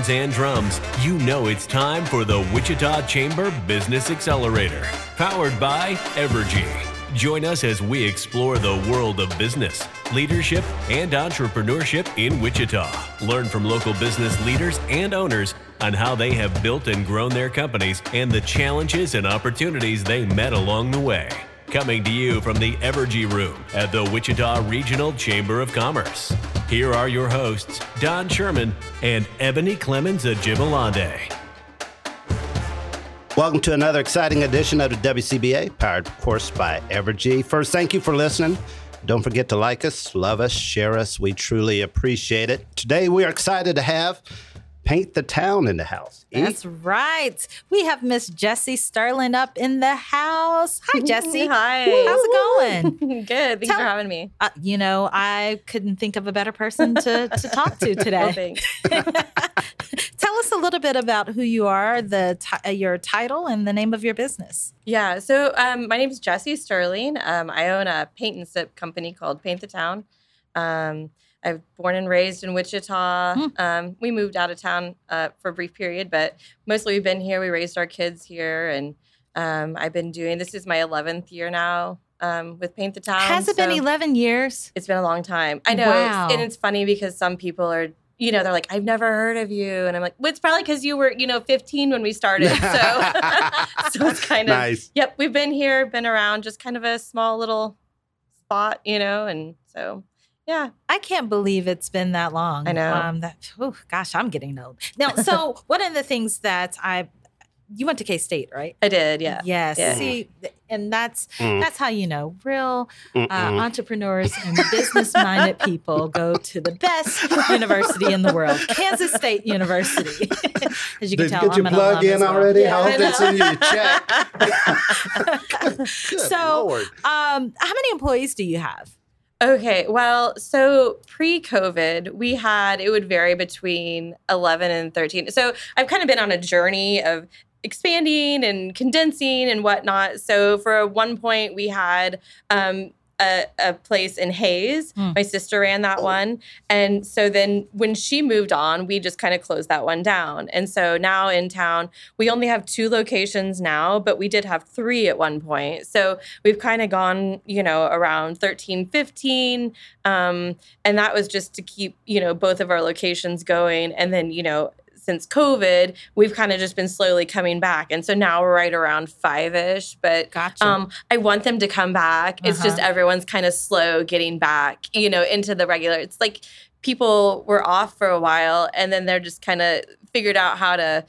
Horns and drums, you know it's time for the Wichita Chamber Business Accelerator, powered by Evergy. Join us as we explore the world of business, leadership, and entrepreneurship in Wichita. Learn from local business leaders and owners on how they have built and grown their companies and the challenges and opportunities they met along the way. Coming to you from the Evergy Room at the Wichita Regional Chamber of Commerce. Here are your hosts, Don Sherman and Ebony Clemens Ajibalande. Welcome to another exciting edition of the WCBA, powered, of course, by Evergy. First, thank you for listening. Don't forget to like us, love us, share us. We truly appreciate it. Today, we are excited to have paint the town in the house. E? That's right. We have Miss Jessie Sterling up in the house. Hi, Jessie. Hi. How's it going? Good. Thanks Tell, for having me. Uh, you know, I couldn't think of a better person to, to talk to today. well, Tell us a little bit about who you are, the t- uh, your title, and the name of your business. Yeah. So um, my name is Jessie Sterling. Um, I own a paint and sip company called Paint the Town. Um, I'm born and raised in Wichita. Mm. Um, we moved out of town uh, for a brief period, but mostly we've been here. We raised our kids here, and um, I've been doing this is my 11th year now um, with Paint the Town. Has it so been 11 years? It's been a long time. I know. Wow. It's, and it's funny because some people are you know, they're like, I've never heard of you. And I'm like, well, it's probably because you were, you know, 15 when we started. So, so it's kind of, nice. yep, we've been here, been around, just kind of a small little spot, you know, and so yeah. I can't believe it's been that long. I know. Um, that, oh, gosh, I'm getting old. Now, so one of the things that I, you went to K State, right? I did, yeah. Yes. Yeah. See, and that's mm. that's how you know real uh, entrepreneurs and business-minded people go to the best university in the world, Kansas State University. As you can Did tell, you get I'm your plug in already? Yeah, I hope they send you check. Good so, um, how many employees do you have? Okay, well, so pre COVID, we had, it would vary between 11 and 13. So I've kind of been on a journey of expanding and condensing and whatnot. So for one point, we had um, a, a, place in Hays. Mm. My sister ran that one. And so then when she moved on, we just kind of closed that one down. And so now in town, we only have two locations now, but we did have three at one point. So we've kind of gone, you know, around 13, 15. Um, and that was just to keep, you know, both of our locations going. And then, you know, since COVID, we've kind of just been slowly coming back. And so now we're right around five ish. But gotcha. um, I want them to come back. Uh-huh. It's just Uh-huh. everyone's kind of slow getting back, you know, into the regular. It's like people were off for a while and then they're just kind of figured out how to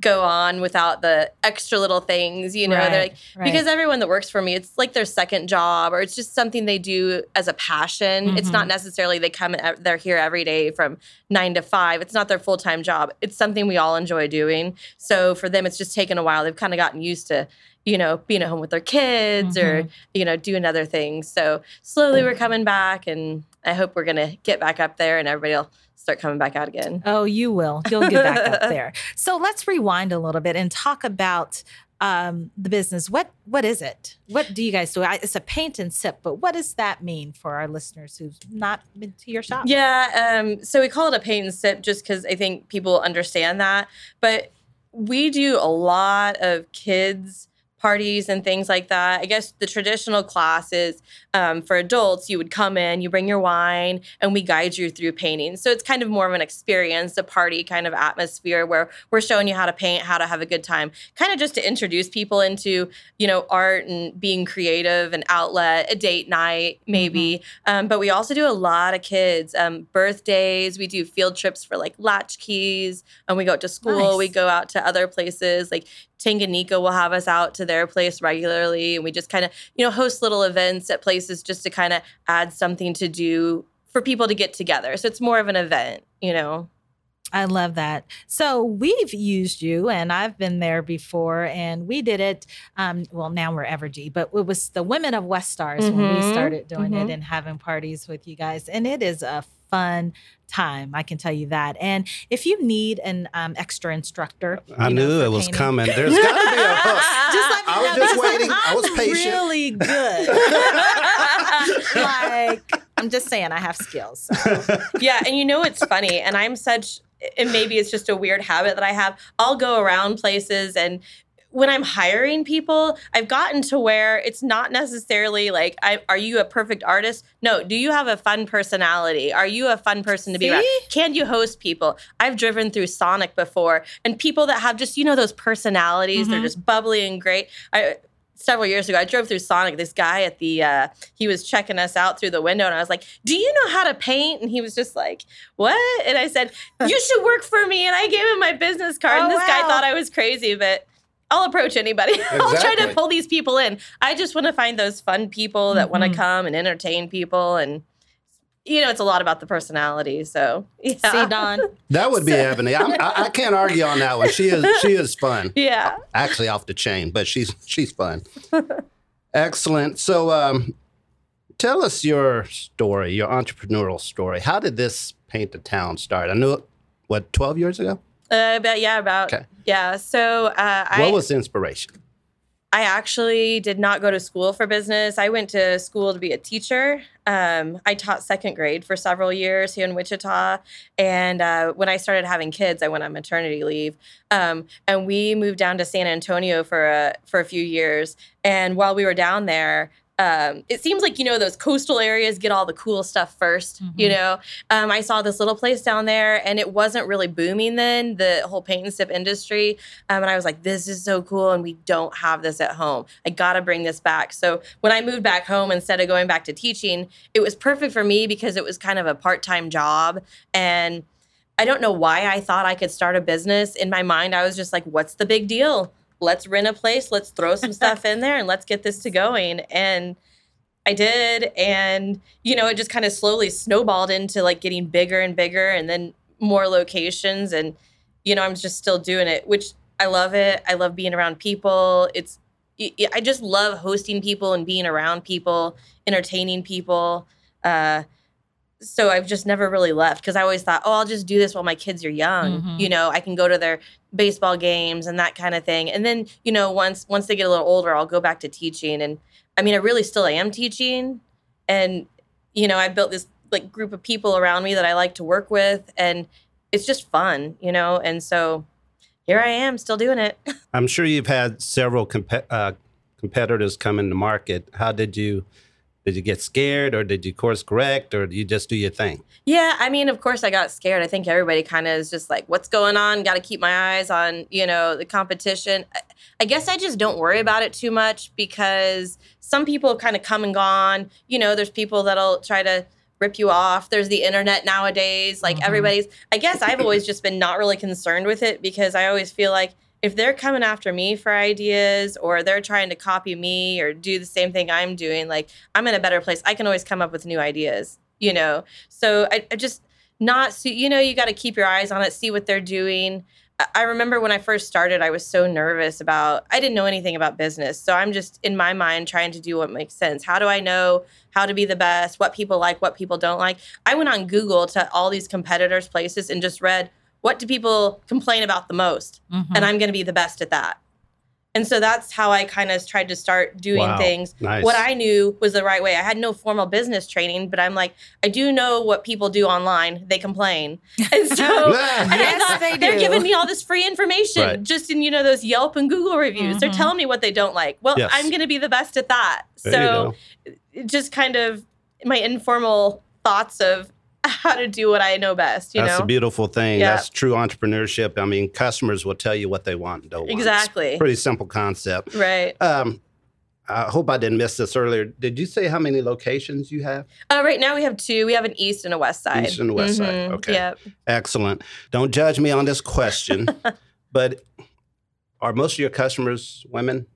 go on without the extra little things, you know. Right, they're like right. because everyone that works for me, it's like their second job or it's just something they do as a passion. It's Mhm. not necessarily they come they're here every day from 9 to 5. It's not their full-time job. It's something we all enjoy doing. So for them it's just taken a while. They've kind of gotten used to you know, being at home with their kids or, Mhm. you know, doing other things. So slowly we're coming back and I hope we're going to get back up there and everybody will start coming back out again. Oh, you will. You'll get back up there. So let's rewind a little bit and talk about um, the business. What what is it? What do you guys do? I, it's a paint and sip, but what does that mean for our listeners who've not been to your shop? Yeah, um, so we call it a paint and sip just because I think people understand that. But we do a lot of kids parties and things like that. I guess the traditional classes um, for adults, you would come in, you bring your wine, and we guide you through painting. So it's kind of more of an experience, a party kind of atmosphere where we're showing you how to paint, how to have a good time, kind of just to introduce people into, you know, art and being creative, an outlet, a date night, maybe. Um, but we also do a lot of kids, um, birthdays. We do field trips for like latchkeys, and we go out to school. Nice. We go out to other places like Tanganyika will have us out to their place regularly, and we just kind of, you know, host little events at places just to kind of add something to do for people to get together. So it's more of an event, you know. I love that. So we've used you, and I've been there before, and we did it. Um, well, now we're Evergy, but it was the Women of West Stars when we Mhm, started doing mhm. it and having parties with you guys, and it is a fun time. I can tell you that. And if you need an um, extra instructor, I you know, knew it was painting, coming. There's got to be a hook. Just let me I was know just because waiting. I was I'm patient. Really good. like I'm just saying, I have skills. so. yeah, and you know it's funny, and I'm such, and maybe it's just a weird habit that I have. I'll go around places and. When I'm hiring people, I've gotten to where it's not necessarily like, I, "Are you a perfect artist?" No. Do you have a fun personality? Are you a fun person to be around? Can you host people? I've driven through Sonic before, and people that have just you know those personalities, they're Mhm. just bubbly and great. I several years ago, I drove through Sonic. This guy at the uh, he was checking us out through the window, and I was like, "Do you know how to paint?" And he was just like, "What?" And I said, "You should work for me." And I gave him my business card, and Oh, this guy thought I was crazy, but. I'll approach anybody. I'll try to pull these people in. I just want to find those fun people that want Mhm. to come and entertain people, and you know, it's a lot about the personality. So, yeah. See, Don. That would be So- Ebony. I'm, I, I can't argue on that one. She is she is fun. Yeah. Actually, off the chain, but she's she's fun. Excellent. So, um, tell us your story, your entrepreneurial story. How did this paint the town start? I knew it. What twelve years ago? Uh, but yeah, about Okay. yeah. So uh, I What was the inspiration? I actually did not go to school for business. I went to school to be a teacher. Um, I taught second grade for several years here in Wichita, and uh, when I started having kids, I went on maternity leave, um, and we moved down to San Antonio for a for a few years. And while we were down there. Um, it seems like you know those coastal areas get all the cool stuff 1st You Mhm. know, um, I saw this little place down there, and it wasn't really booming then. The whole paint and sip industry, um, and I was like, this is so cool. And we don't have this at home. I got to bring this back. So when I moved back home, instead of going back to teaching, it was perfect for me because it was kind of a part time job. And I don't know why I thought I could start a business. In my mind, I was just like, what's the big deal? Let's rent a place, let's throw some stuff in there, and let's get this to going. And I did. And, you know, it just kind of slowly snowballed into like getting bigger and bigger and then more locations. And, you know, I'm just still doing it, which I love it. I love being around people. It's, I just love hosting people and being around people, entertaining people. Uh, so I've just never really left because I always thought, oh, I'll just do this while my kids are young. Mhm. You know, I can go to their baseball games and that kind of thing. And then, you know, once once they get a little older, I'll go back to teaching. And I mean, I really still am teaching. And, you know, I built this like group of people around me that I like to work with. And it's just fun, you know? And so here I am still doing it. I'm sure you've had several compe- uh, competitors come in the market. How did you did you get scared, or did you course correct, or did you just do your thing? Yeah, I mean, of course, I got scared. I think everybody kind of is just like, "What's going on?" Got to keep my eyes on, you know, the competition. I- guess I just don't worry about it too much because some people have kind of come and gone. You know, there's people that'll try to rip you off. There's the internet nowadays. Like Mhm. everybody's. I guess I've always just been not really concerned with it because I always feel like if they're coming after me for ideas or they're trying to copy me or do the same thing I'm doing, like I'm in a better place. I can always come up with new ideas, you know? So I, I just not, so, you know, you got to keep your eyes on it, see what they're doing. I- I remember when I first started, I was so nervous about, I didn't know anything about business. So I'm just in my mind trying to do what makes sense. How do I know how to be the best, what people like, what people don't like? I went on Google to all these competitors' places and just read, what do people complain about the most? Mhm. and I'm going to be the best at that. And so that's how I kind of tried to start doing Wow. things. Nice. What I knew was the right way. I had no formal business training, but I'm like, I do know what people do online. They complain. And so and I thought they they're do. giving me all this free information Right. just in, you know, those Yelp and Google reviews. They're Mhm. telling me what they don't like. Well, Yes. I'm going to be the best at that. There so go. it just kind of my informal thoughts of how to do what I know best, you That's know? a beautiful thing. Yeah. That's true entrepreneurship. I mean, customers will tell you what they want and don't want. Exactly. pretty simple concept. right. Um, I hope I didn't miss this earlier. Did you say how many locations you have? Uh, right now we have two. We have an east and a west side. East and west side. Mhm. Okay. Yep. Excellent. Don't judge me on this question, but are most of your customers women?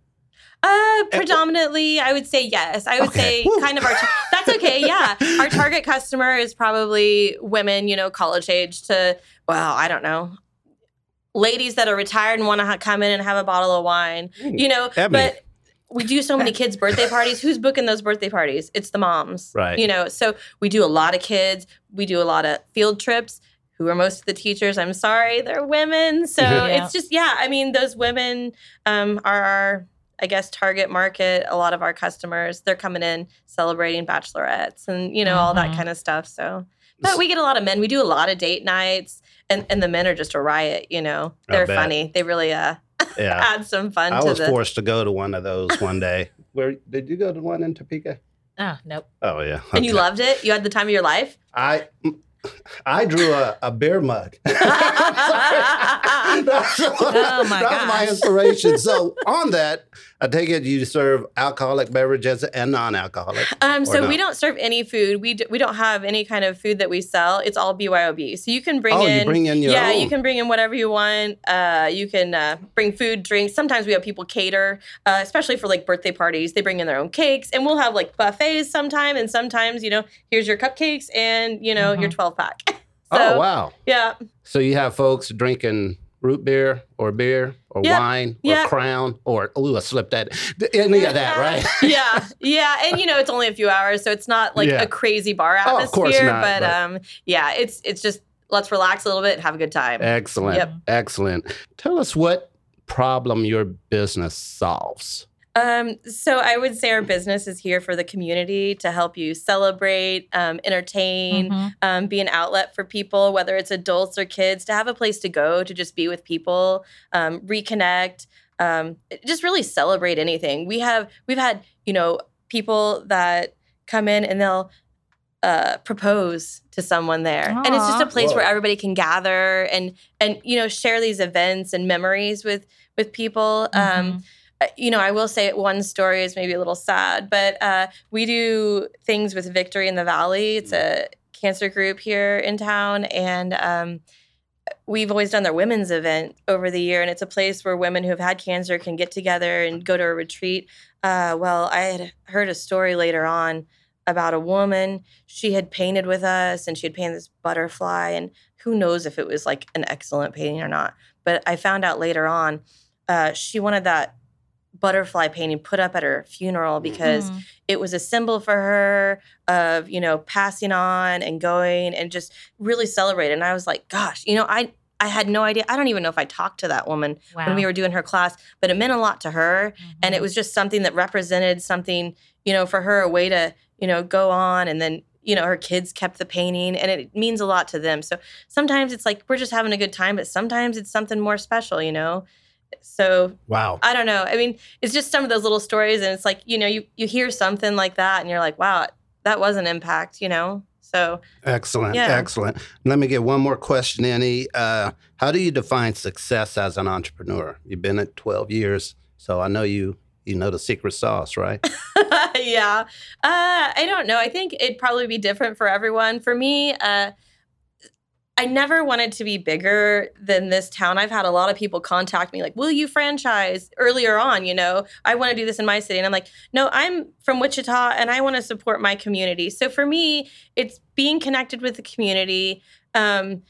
Uh, predominantly, I would say yes. I would Okay. say Woo. kind of our. that's okay. Yeah, our target customer is probably women, you know, college age to well, I don't know, ladies that are retired and want to ha- come in and have a bottle of wine. You know, but we do so many kids' birthday parties. Who's booking those birthday parties? It's the moms, Right. You know, so we do a lot of kids. We do a lot of field trips. Who are most of the teachers? I'm sorry, they're women. So Yeah. it's just yeah. I mean, those women um, are our, I guess, target market. A lot of our customers, they're coming in celebrating bachelorettes and you know all that Mhm. kind of stuff. So, but we get a lot of men. We do a lot of date nights, and and the men are just a riot. You know, they're funny. They really uh Yeah. add some fun I to was the. forced to go to one of those one day. Where did you go to one in Topeka? Oh, nope. Oh yeah. And you loved it. You had the time of your life. I I drew a, a beer mug. that's, Oh, my that's my inspiration. So on that, I take it you serve alcoholic beverages and non-alcoholic. Um, so we don't serve any food. We d- we don't have any kind of food that we sell. It's all BYOB. So you can bring oh, in. you bring in your yeah, own. you can bring in whatever you want. Uh, you can uh, bring food, drinks. Sometimes we have people cater, uh, especially for like birthday parties. They bring in their own cakes, and we'll have like buffets sometime. And sometimes, you know, here's your cupcakes and you know your Mhm. 12 pack. so, oh wow. Yeah. So you have folks drinking root beer or beer or wine or crown or ooh, I slipped that. Any of that, right? yeah, yeah, and you know it's only a few hours, so it's not like Yeah. a crazy bar Oh, atmosphere. of course not, but, but- um, yeah, it's it's just let's relax a little bit and have a good time. Excellent. Yep. Excellent. Tell us what problem your business solves. Um, so I would say our business is here for the community to help you celebrate, um, entertain, Mhm. um, be an outlet for people, whether it's adults or kids, to have a place to go to just be with people, um, reconnect, um, just really celebrate anything. We have we've had you know people that come in and they'll uh, propose to someone there, and it's just a Aw. place where everybody can gather and and you know share these events and memories with with people. Um, uh, you know, I will say one story is maybe a little sad, but uh, we do things with Victory in the Valley. It's a cancer group here in town, and um, we've always done their women's event over the year, and it's a place where women who have had cancer can get together and go to a retreat. Uh, well, I had heard a story later on about a woman. She had painted with us, and she had painted this butterfly, and who knows if it was like an excellent painting or not. But I found out later on, uh, she wanted that butterfly painting put up at her funeral because Mhm. it was a symbol for her of you know passing on and going and just really celebrate and i was like gosh you know i i had no idea i don't even know if i talked to that woman wow. when we were doing her class but it meant a lot to her and it Mhm. was just something that represented something you know for her a way to you know go on and then you know her kids kept the painting and it means a lot to them so sometimes it's like we're just having a good time but sometimes it's something more special you know so Wow. I don't know. I mean, it's just some of those little stories, and it's like you know, you you hear something like that, and you're like, wow, that was an impact, you know. So Excellent. Yeah. Excellent. Let me get one more question, Annie. Uh, how do you define success as an entrepreneur? You've been at 12 years, so I know you you know the secret sauce, right? yeah, uh, I don't know. I think it'd probably be different for everyone. For me, uh, I never wanted to be bigger than this town. I've had a lot of people contact me like, "Will you franchise?" Earlier on, you know, I want to do this in my city, and I'm like, "No, I'm from Wichita, and I want to support my community." So for me, it's being connected with the community. Um,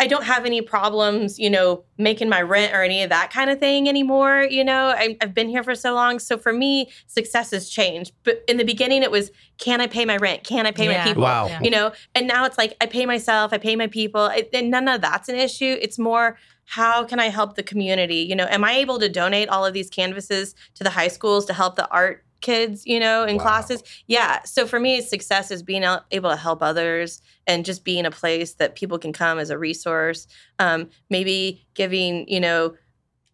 I don't have any problems, you know, making my rent or any of that kind of thing anymore. You know, I, I've been here for so long. So for me, success has changed. But in the beginning, it was, can I pay my rent? Can I pay Yeah. my people? Wow. Yeah. You know, and now it's like, I pay myself, I pay my people. It, and none of that's an issue. It's more, how can I help the community? You know, am I able to donate all of these canvases to the high schools to help the art kids, you know, in Wow. classes? Yeah. So for me, success is being able to help others and just being a place that people can come as a resource. Um, maybe giving, you know,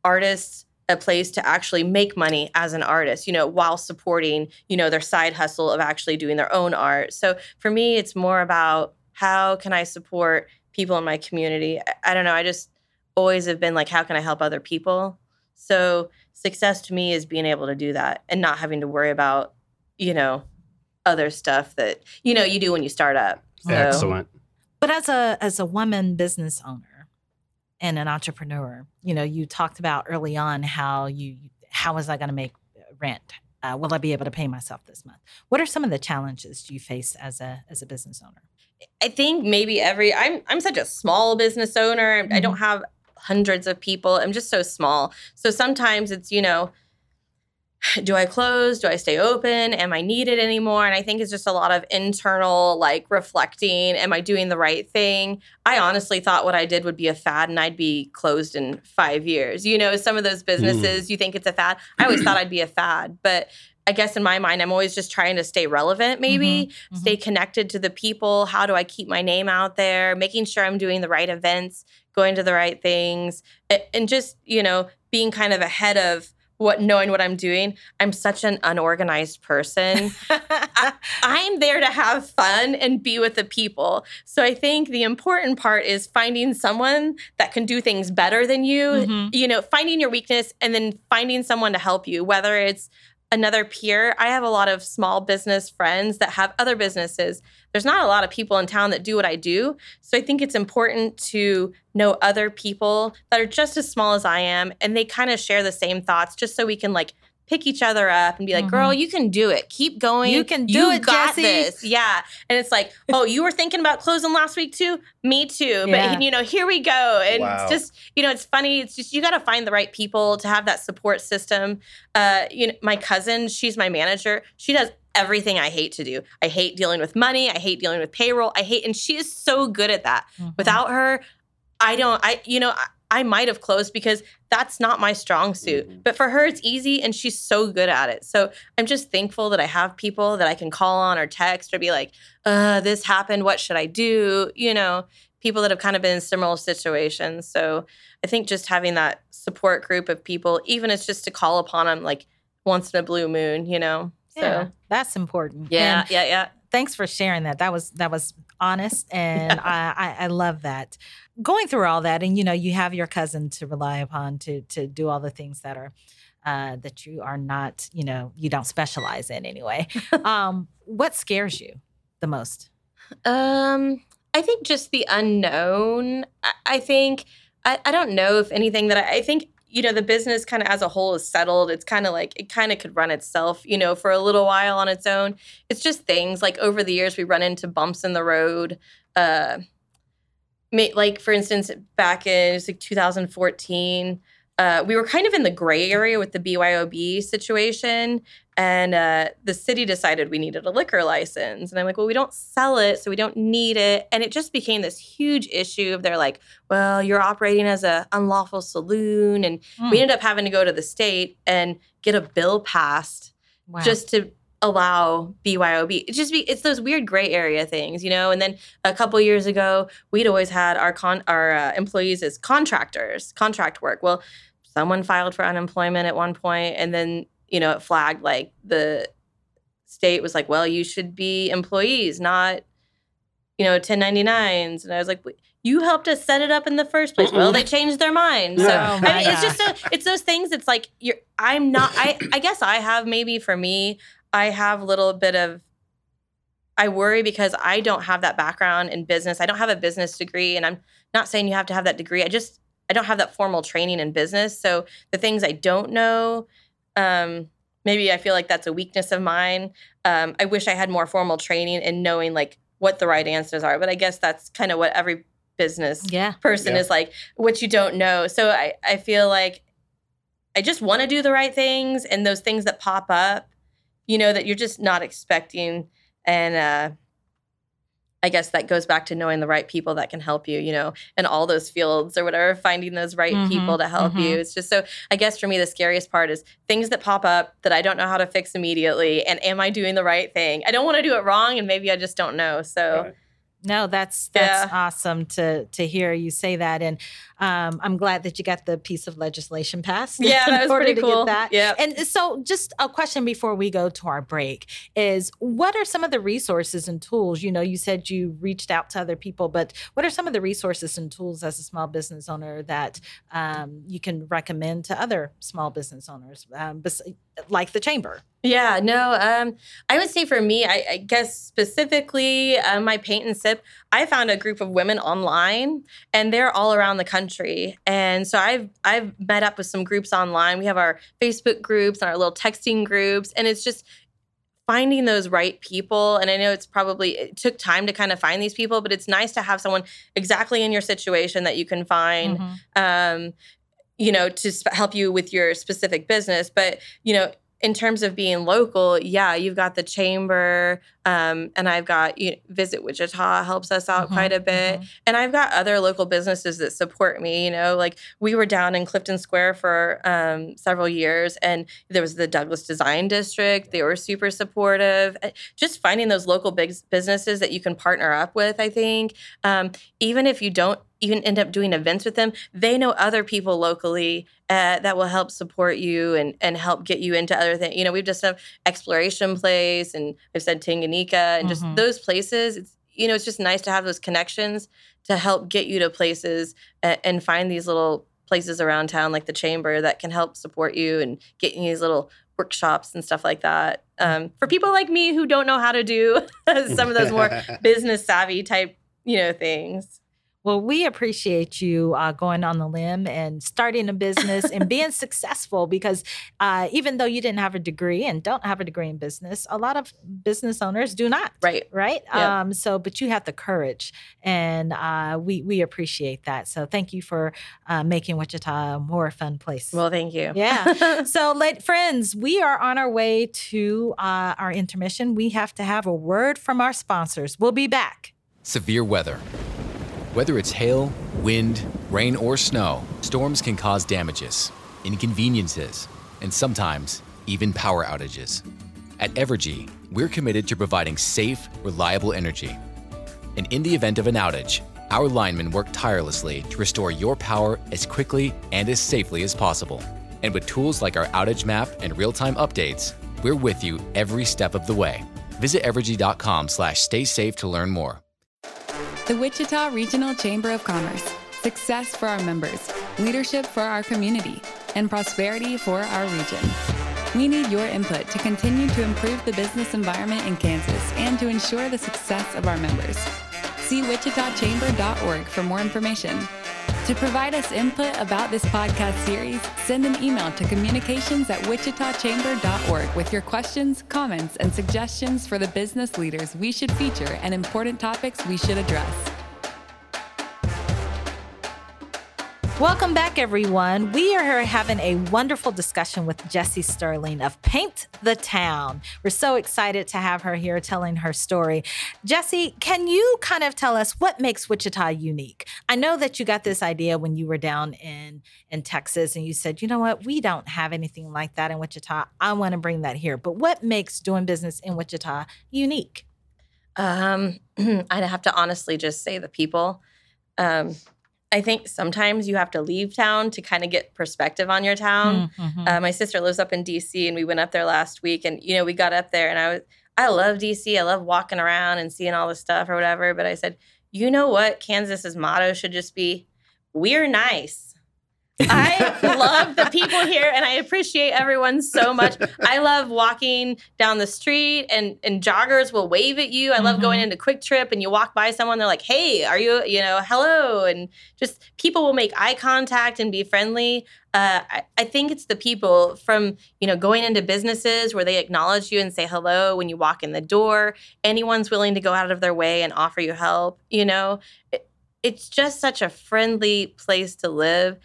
artists a place to actually make money as an artist, you know, while supporting, you know, their side hustle of actually doing their own art. So for me, it's more about how can I support people in my community? I, I don't know. I just always have been like, how can I help other people? So success to me is being able to do that and not having to worry about, you know, other stuff that, you know, you do when you start up. So, Excellent. But as a as a woman business owner and an entrepreneur, you know, you talked about early on how you how was I going to make rent? Uh, will I be able to pay myself this month? What are some of the challenges you face as a as a business owner? I think maybe every I'm I'm such a small business owner. I don't have hundreds of people. I'm just so small. So sometimes it's, you know, do I close? Do I stay open? Am I needed anymore? And I think it's just a lot of internal like reflecting. Am I doing the right thing? I honestly thought what I did would be a fad and I'd be closed in five years. You know, some of those businesses mm. you think it's a fad. I always thought I'd be a fad, but I guess in my mind, I'm always just trying to stay relevant, maybe mm-hmm, stay mm-hmm. connected to the people. How do I keep my name out there? Making sure I'm doing the right events, going to the right things, and just, you know, being kind of ahead of what knowing what I'm doing. I'm such an unorganized person. I, I'm there to have fun and be with the people. So I think the important part is finding someone that can do things better than you, mm-hmm. you know, finding your weakness and then finding someone to help you, whether it's another peer. I have a lot of small business friends that have other businesses. There's not a lot of people in town that do what I do. So I think it's important to know other people that are just as small as I am and they kind of share the same thoughts just so we can like pick each other up and be like, mm-hmm. "Girl, you can do it. Keep going. You can do you it, got Jessie. this." Yeah, and it's like, "Oh, you were thinking about closing last week too? Me too." Yeah. But you know, here we go. And Wow. it's just, you know, it's funny. It's just you got to find the right people to have that support system. Uh, you know, my cousin, she's my manager. She does everything I hate to do. I hate dealing with money. I hate dealing with payroll. I hate, and she is so good at that. Mhm. Without her, I don't. I you know. I, I might have closed because that's not my strong suit. But for her, it's easy and she's so good at it. So I'm just thankful that I have people that I can call on or text or be like, uh, this happened. What should I do? You know, people that have kind of been in similar situations. So I think just having that support group of people, even if it's just to call upon them like once in a blue moon, you know? So Yeah, that's important. yeah, And yeah, yeah. thanks for sharing that. That was that was honest, and I, I I love that. Going through all that, and you know, you have your cousin to rely upon to to do all the things that are uh, that you are not, you know, you don't specialize in anyway. um, what scares you the most? Um, I think just the unknown. I, I think I, I don't know if anything that I, I think you know the business kind of as a whole is settled. It's kind of like it kind of could run itself, you know, for a little while on its own. It's just things like over the years we run into bumps in the road. Uh, like for instance, back in like 2014. Uh, we were kind of in the gray area with the BYOB situation, and uh, the city decided we needed a liquor license. And I'm like, well, we don't sell it, so we don't need it. And it just became this huge issue of they're like, well, you're operating as a unlawful saloon, and Hmm. we ended up having to go to the state and get a bill passed Wow. just to allow BYOB. It's just be it's those weird gray area things, you know. And then a couple years ago, we'd always had our con our uh, employees as contractors, contract work. Well, someone filed for unemployment at one point, and then you know it flagged like the state was like, well, you should be employees, not you know 1099s. And I was like. You helped us set it up in the first place. Well, they changed their mind. So Yeah. Oh I mean, it's just a, it's those things. It's like you're. I'm not. I I guess I have maybe for me. I have a little bit of. I worry because I don't have that background in business. I don't have a business degree, and I'm not saying you have to have that degree. I just I don't have that formal training in business. So the things I don't know, um, maybe I feel like that's a weakness of mine. Um, I wish I had more formal training in knowing like what the right answers are. But I guess that's kind of what every business yeah. person Yeah. is like what you don't know. So I, I feel like I just want to do the right things and those things that pop up, you know, that you're just not expecting. And uh I guess that goes back to knowing the right people that can help you, you know, in all those fields or whatever, finding those right Mhm, people to help you. mhm. It's just so I guess for me the scariest part is things that pop up that I don't know how to fix immediately and am I doing the right thing? I don't want to do it wrong and maybe I just don't know. So Right. No, that's that's Yeah. awesome to to hear you say that, and um, I'm glad that you got the piece of legislation passed. yeah, that was pretty cool. That. Yeah. And so, just a question before we go to our break is what are some of the resources and tools? You know, you said you reached out to other people, but what are some of the resources and tools as a small business owner that um, you can recommend to other small business owners? Um, bes- like the chamber. Yeah, no, um, I would say for me, I, I guess specifically uh, my paint and sip, I found a group of women online, and they're all around the country. And so I've I've met up with some groups online. We have our Facebook groups and our little texting groups, and it's just finding those right people. And I know it's probably it took time to kind of find these people, but it's nice to have someone exactly in your situation that you can find. Mhm. Um, you know, to sp- help you with your specific business. But, you know, in terms of being local, yeah, you've got the chamber, um, and I've got you know, Visit Wichita helps us out Mhm, quite a bit, mhm. and I've got other local businesses that support me. You know, like we were down in Clifton Square for um, several years, and there was the Douglas Design District. They were super supportive. Uh, Just finding those local big businesses that you can partner up with, I think, um, even if you don't even end up doing events with them, they know other people locally uh, that will help support you and and help get you into other things. You know, we've just done Exploration Place, and I've said Tanganyika, and just Mhm. those places. It's you know, it's just nice to have those connections to help get you to places and, and find these little places around town like the chamber that can help support you and get you these little workshops and stuff like that. Um, for people like me who don't know how to do some of those more business savvy type, you know, things. Well, we appreciate you uh, going on the limb and starting a business and being successful because uh, even though you didn't have a degree and don't have a degree in business, a lot of business owners do not. Right. Right. Yep. Um, so, but you have the courage, and uh, we we appreciate that. So, thank you for uh, making Wichita a more fun place. Well, thank you. Yeah. so, late friends, we are on our way to uh, our intermission. We have to have a word from our sponsors. We'll be back. Severe weather. Whether it's hail, wind, rain, or snow, storms can cause damages, inconveniences, and sometimes even power outages. At Evergy, we're committed to providing safe, reliable energy. And in the event of an outage, our linemen work tirelessly to restore your power as quickly and as safely as possible. And with tools like our outage map and real-time updates, we're with you every step of the way. Visit evergy.com slash stay safe to learn more. The Wichita Regional Chamber of Commerce. Success for our members, leadership for our community, and prosperity for our region. We need your input to continue to improve the business environment in Kansas and to ensure the success of our members. See wichitachamber.org for more information. To provide us input about this podcast series, send an email to communications at wichitachamber.org with your questions, comments, and suggestions for the business leaders we should feature and important topics we should address. Welcome back, everyone. We are here having a wonderful discussion with Jessie Sterling of Paint the Town. We're so excited to have her here telling her story. Jessie, can you kind of tell us what makes Wichita unique? I know that you got this idea when you were down in, in Texas and you said, you know what, we don't have anything like that in Wichita. I want to bring that here. But what makes doing business in Wichita unique? Um, I'd have to honestly just say the people. Um, I think sometimes you have to leave town to kind of get perspective on your town. Mhm. Uh, my sister lives up in DC, and we went up there last week. And you know, we got up there, and I was, I love DC. I love walking around and seeing all the stuff or whatever. But I said, you know what, Kansas's motto should just be, "We're nice." I love the people here and I appreciate everyone so much. I love walking down the street and and joggers will wave at you. I love going into QuikTrip and you walk by someone they're like, "Hey, are you, you know, hello?" and just people will make eye contact and be friendly. Uh, I, I think it's the people from you know going into businesses where they acknowledge you and say hello when you walk in the door. Anyone's willing to go out of their way and offer you help. You know, it, it's just such a friendly place to live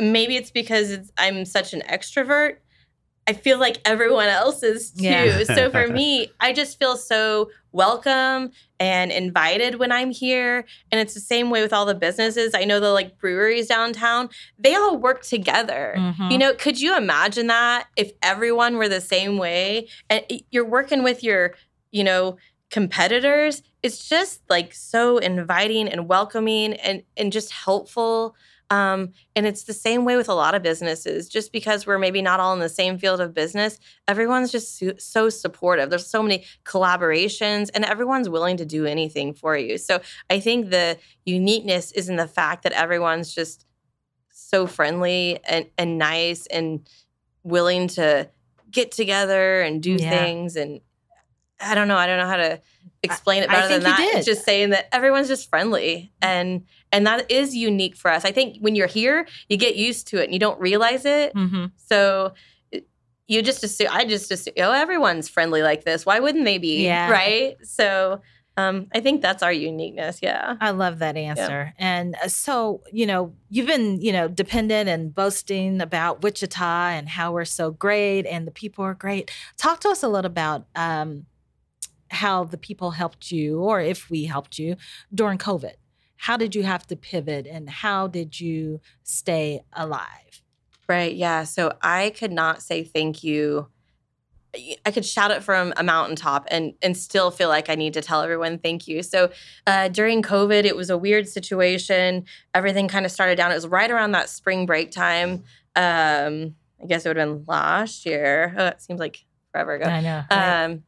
maybe it's because it's, I'm such an extrovert. I feel like everyone else is too. Yeah. so for me, I just feel so welcome and invited when I'm here. And it's the same way with all the businesses. I know the like breweries downtown, they all work together. Mhm. You know, could you imagine that if everyone were the same way and you're working with your, you know, competitors? It's just like so inviting and welcoming and and just helpful. Um, and it's the same way with a lot of businesses. Just because we're maybe not all in the same field of business, everyone's just so, so supportive. There's so many collaborations, and everyone's willing to do anything for you. So I think the uniqueness is in the fact that everyone's just so friendly and, and nice and willing to get together and do Yeah. things and I don't know, I don't know how to explain it I better than that. did. It's just saying that everyone's just friendly and and that is unique for us. I think when you're here, you get used to it and you don't realize it. Mhm. So you just assume I just assume oh everyone's friendly like this. Why wouldn't they be? Yeah. Right? So um I think that's our uniqueness, yeah. I love that answer. And uh, so, you know, you've been, you know, dependent and boasting about Wichita and how we're so great and the people are great. Talk to us a little about um, how the people helped you, or if we helped you during COVID. How did you have to pivot and how did you stay alive? Right. Yeah. So I could not say thank you. I could shout it from a mountaintop and and still feel like I need to tell everyone thank you. So uh, during COVID, it was a weird situation. Everything kind of started down. It was right around that spring break time. Um, I guess it would have been last year. Oh, it seems like forever ago. I know. right? Um,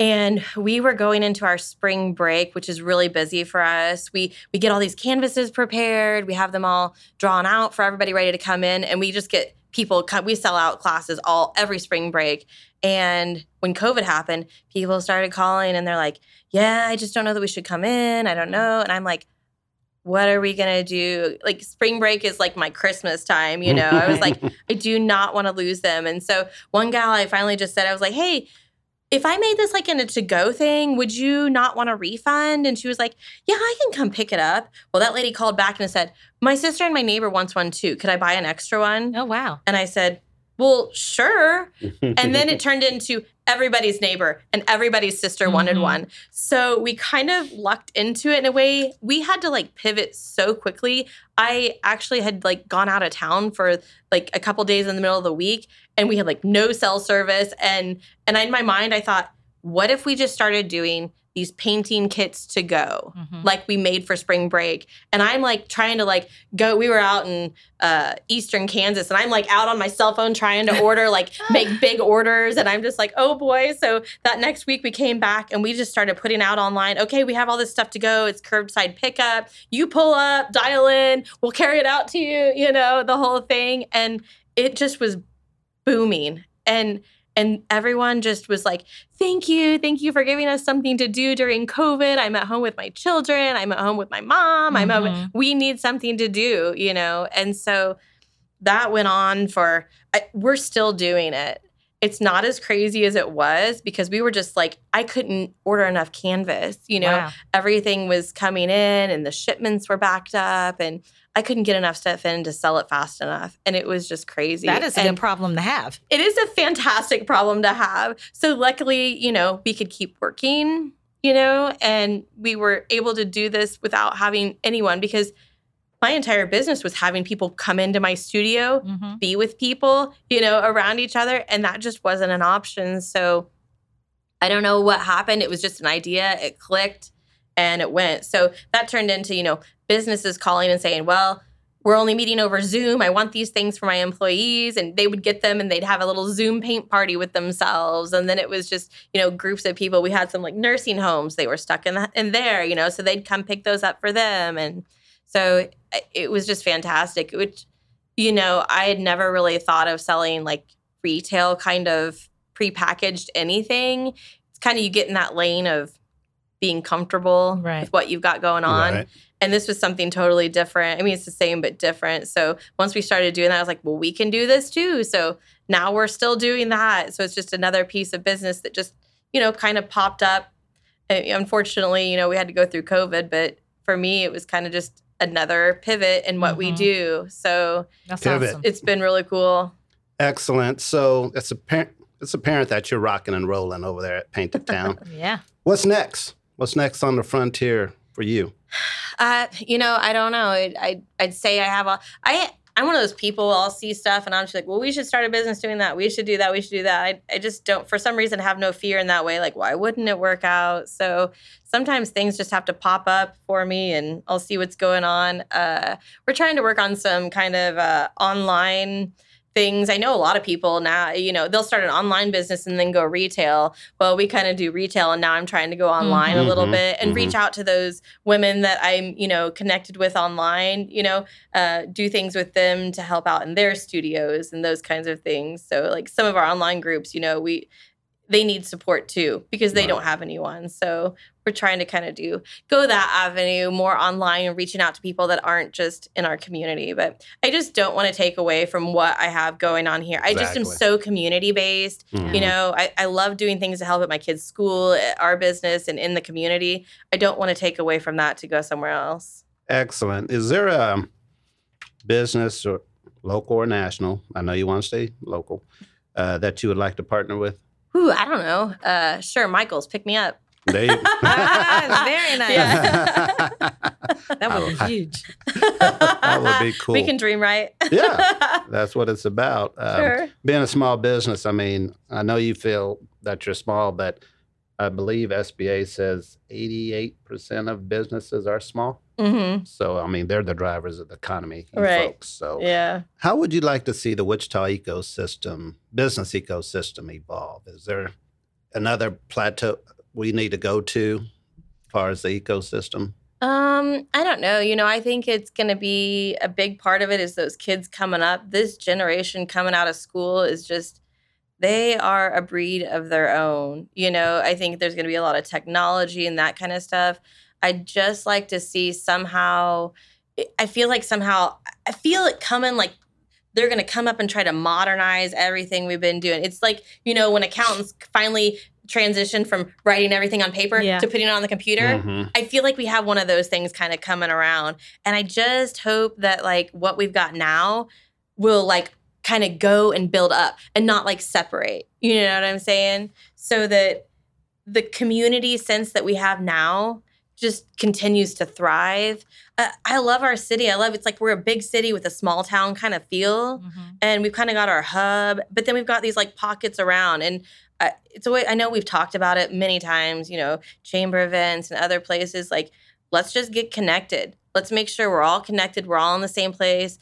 and we were going into our spring break, which is really busy for us. We we get all these canvases prepared. We have them all drawn out for everybody ready to come in, and we just get people. co- We sell out classes all every spring break. And when COVID happened, people started calling, and they're like, "Yeah, I just don't know that we should come in. I don't know." And I'm like. What are we gonna do? Like spring break is like my Christmas time, you know. I was like, I do not want to lose them. And so one gal I finally just said, I was like, hey, if I made this like in a to go thing, would you not want a refund? And she was like, yeah, I can come pick it up. Well, that lady called back and said, my sister and my neighbor wants one too. Could I buy an extra one? oh, wow. And I said, well, sure. And then it turned into everybody's neighbor and everybody's sister wanted Mhm. one. So we kind of lucked into it in a way. We had to like pivot so quickly. I actually had like gone out of town for like a couple days in the middle of the week and we had like no cell service and and in my mind I thought what if we just started doing these painting kits to go Mhm. like we made for spring break. And i'm like trying to like go we were out in uh eastern kansas and i'm like out on my cell phone trying to order like make big orders and i'm just like oh boy. So that next week we came back and we just started putting out online okay we have all this stuff to go. It's curbside pickup. You pull up dial in. We'll carry it out to you you know the whole thing. And it just was booming. And and everyone just was like thank you thank you for giving us something to do during covid. I'm at home with my children. I'm at home with my mom. I'm at, Mhm. we need something to do you know? And so that went on for I, we're still doing it it's not as crazy as it was because we were just like i couldn't order enough canvas you know Wow. everything was coming in and the shipments were backed up and i couldn't get enough stuff in to sell it fast enough and it was just crazy That is a And good problem to have. it is a fantastic problem to have so luckily you know we could keep working you know and we were able to do this without having anyone because my entire business was having people come into my studio Mhm. be with people, you know, around each other. And that just wasn't an option. So I don't know what happened. It was just an idea. It clicked and it went. So that turned into, you know, businesses calling and saying, well, we're only meeting over Zoom. I want these things for my employees. And they would get them and they'd have a little Zoom paint party with themselves. And then it was just, you know, groups of people. We had some like nursing homes. They were stuck in, the, in there, you know, so they'd come pick those up for them. And so it was just fantastic. Which, you know, I had never really thought of selling like retail kind of prepackaged anything. It's kind of you get in that lane of being comfortable Right. with what you've got going on. Right. And this was something totally different. I mean, it's the same but different. So once we started doing that, I was like, well, we can do this too. So now we're still doing that. So it's just another piece of business that just, you know, kind of popped up. And unfortunately, you know, we had to go through COVID, but for me, it was kind of just another pivot in what we Mhm. do. So That's Pivot. awesome. it's been really cool. Excellent. So it's apparent it's apparent that you're rocking and rolling over there at Paint the Town. Yeah. What's next? What's next on the frontier for you? Uh, you know, I don't know. I'd, I'd, I'd say I have a, I, I'm one of those people. I'll see stuff and I'm just like, well, we should start a business doing that. We should do that. We should do that. I, I just don't, for some reason, have no fear in that way. Like, why wouldn't it work out? So sometimes things just have to pop up for me and I'll see what's going on. Uh, we're trying to work on some kind of uh, online things. I know a lot of people now, you know, they'll start an online business and then go retail. Well, we kind of do retail and now I'm trying to go online a little Mhm, bit and reach out to those women that I'm, you know, connected with online, you know, uh, do things with them to help out in their studios and those kinds of things. So like some of our online groups, you know, we they need support too because they Right. don't have anyone. So we're trying to kind of do go that avenue more online and reaching out to people that aren't just in our community. But I just don't want to take away from what I have going on here. I just am so community based. Mhm. You know, I, I love doing things to help at my kids' school, at our business, and in the community. I don't want to take away from that to go somewhere else. Excellent. Is there a business or local or national? I know you want to stay local. Uh, that you would like to partner with? Ooh, I don't know. Uh, sure, Michaels, pick me up. There you- Very nice. Yeah. That would be huge. that would be cool. We can dream, right? Yeah. That's what it's about. Um, sure. Being a small business, I mean, I know you feel that you're small, but I believe SBA says 88% of businesses are small. Mm-hmm. So, I mean, they're the drivers of the economy, Right. folks. So, Yeah. how would you like to see the Wichita ecosystem, business ecosystem evolve? Is there another plateau we need to go to as far as the ecosystem? Um, I don't know. You know, I think it's going to be a big part of it is those kids coming up. This generation coming out of school is just they are a breed of their own. You know, I think there's going to be a lot of technology and that kind of stuff. I'd just like to see somehow I feel like somehow I feel it coming like they're going to come up and try to modernize everything we've been doing. It's like, you know, when accountants finally transition from writing everything on paper Yeah. to putting it on the computer. Mhm. I feel like we have one of those things kind of coming around. And I just hope that like what we've got now will like kind of go and build up and not like separate. You know what I'm saying? So that the community sense that we have now just continues to thrive. Uh, I love our city. I love it's like we're a big city with a small town kind of feel Mhm. and we've kind of got our hub, but then we've got these like pockets around. And uh, it's a way I know we've talked about it many times, you know, chamber events and other places. Like, let's just get connected. Let's make sure we're all connected. We're all in the same place.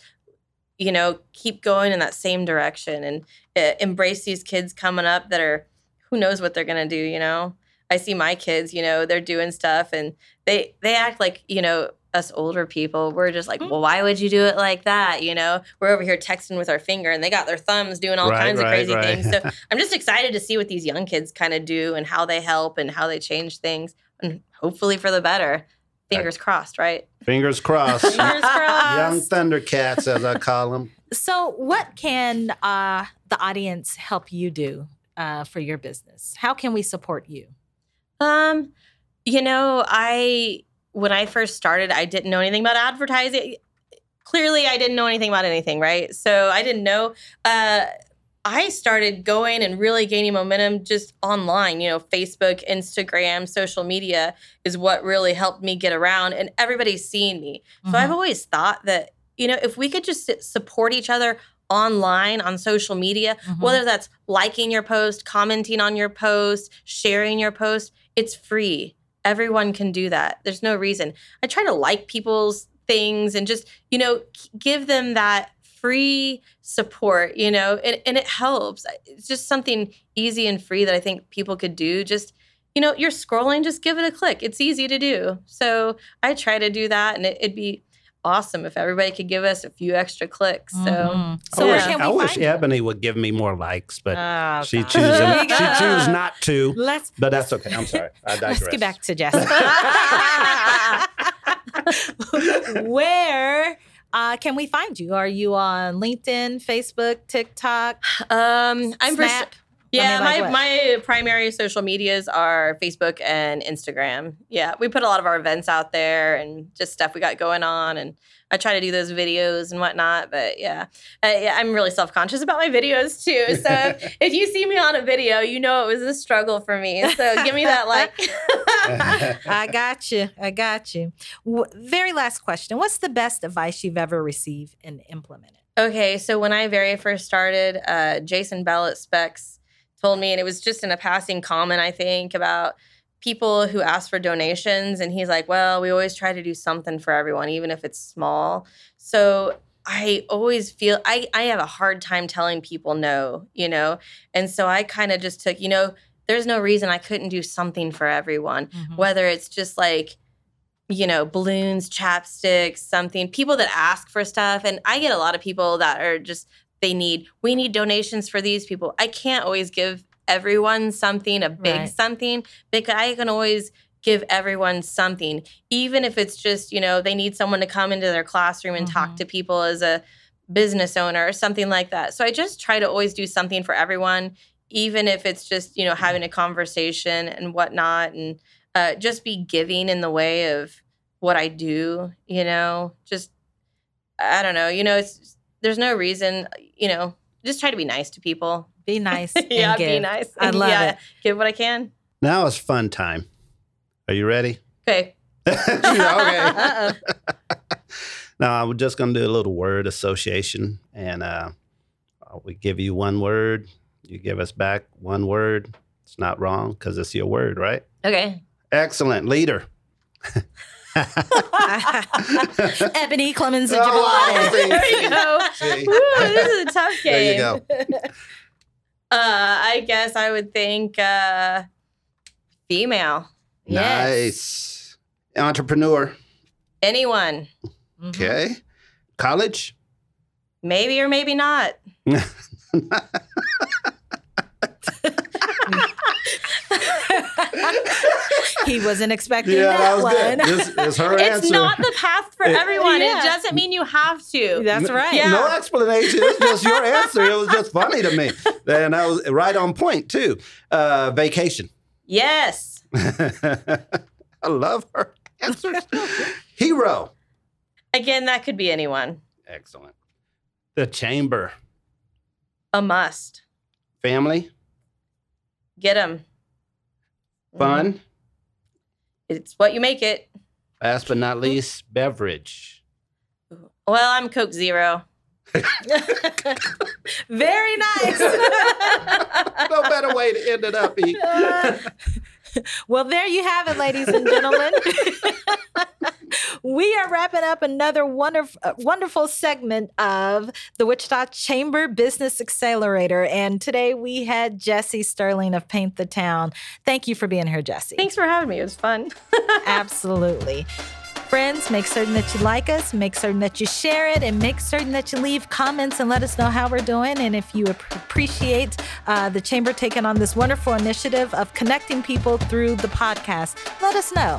You know, keep going in that same direction and uh, embrace these kids coming up that are who knows what they're gonna do. You know, I see my kids. You know, they're doing stuff and they they act like you know us older people, we're just like, well, why would you do it like that? You know, we're over here texting with our finger and they got their thumbs doing all Right, kinds of crazy right. things. So I'm just excited to see what these young kids kind of do and how they help and how they change things and hopefully for the better. Fingers crossed, right? Fingers crossed. Fingers crossed. Young Thundercats, as I call them. So, what can uh, the audience help you do uh, for your business? How can we support you? Um, you know, I when I first started, I didn't know anything about advertising. Clearly, I didn't know anything about anything, right? So I didn't know. Uh, I started going and really gaining momentum just online. You know, Facebook, Instagram, social media is what really helped me get around, and everybody's seeing me. So I've always thought that you know, if we could just support each other online on social media, Mhm. whether that's liking your post, commenting on your post, sharing your post, it's free. Everyone can do that. There's no reason. I try to like people's things and just, you know, give them that free support, you know, and, and it helps. It's just something easy and free that I think people could do. Just, you know, you're scrolling, just give it a click. It's easy to do. So I try to do that and it, it'd be awesome if everybody could give us a few extra clicks. So Mhm. so I wish, can we I wish? Ebony would give me more likes, but Oh, she God. chooses she you chooses not to. Let's But that's okay. I'm sorry. I digress. let's get back to Jessica. Where uh, can we find you? Are you on LinkedIn, Facebook, TikTok, um I'm for Snap? Yeah, I like my, what? my primary social medias are Facebook and Instagram. Yeah, we put a lot of our events out there and just stuff we got going on, and I try to do those videos and whatnot. But yeah, yeah I'm really self conscious about my videos too. So if, if you see me on a video, you know it was a struggle for me. So give me that like. I got you. I got you. W- very last question. What's the best advice you've ever received and implemented? Okay, so when I very first started, uh, Jason Bell at Specs told me, and it was just in a passing comment, I think, about people who ask for donations. And he's like, well, we always try to do something for everyone, even if it's small. So I always feel I I have a hard time telling people no, you know. And so I kind of just took, you know, there's no reason I couldn't do something for everyone, Mhm. whether it's just like you know, balloons, chapsticks, something. People that ask for stuff and I get a lot of people that are just they need we need donations for these people. I can't always give everyone something, a big Right. something, but I can always give everyone something even if it's just you know they need someone to come into their classroom and talk Mhm. to people as a business owner or something like that so i just try to always do something for everyone even if it's just you know having a conversation and whatnot and uh, just be giving in the way of what i do you know just i don't know you know it's there's no reason you know just try to be nice to people Be nice. and yeah be nice I love yeah, it. give what i can Now it's fun time. Are you ready? okay okay. Uh-oh. Now we're just gonna do a little word association, and uh, we give you one word. You give us back one word. It's not wrong because it's your word, right? okay Excellent, leader. Ebony Clemens and Oh, Jablade. there you go See? Woo, this is a tough game There you go. Uh, I guess I would think uh, female. Nice. Entrepreneur. Anyone. Okay. College. Maybe or maybe not. He wasn't expecting yeah, that, that one. good. This is her It's answer. not the path for It- everyone. Yeah. It doesn't mean you have to. That's right. Yeah. No explanation. It's just your answer. It was just funny to me. And I was right on point, too. Uh, vacation. Yes. I love her answers. Hero. Again, that could be anyone. Excellent. The chamber. A must. Family. Get them. Fun. It's what you make it. Last but not least, beverage. Well, I'm Coke Zero. Very nice. no better way to end it up, E. well, there you have it, ladies and gentlemen. We are wrapping up another wonderful, uh, wonderful segment of the Wichita Chamber Business Accelerator. And today we had Jesse Sterling of Paint the Town. Thank you for being here, Jesse. Thanks for having me. It was fun. Absolutely. Friends, make certain that you like us, make certain that you share it, and make certain that you leave comments and let us know how we're doing. And if you ap- appreciate uh, the Chamber taking on this wonderful initiative of connecting people through the podcast, let us know.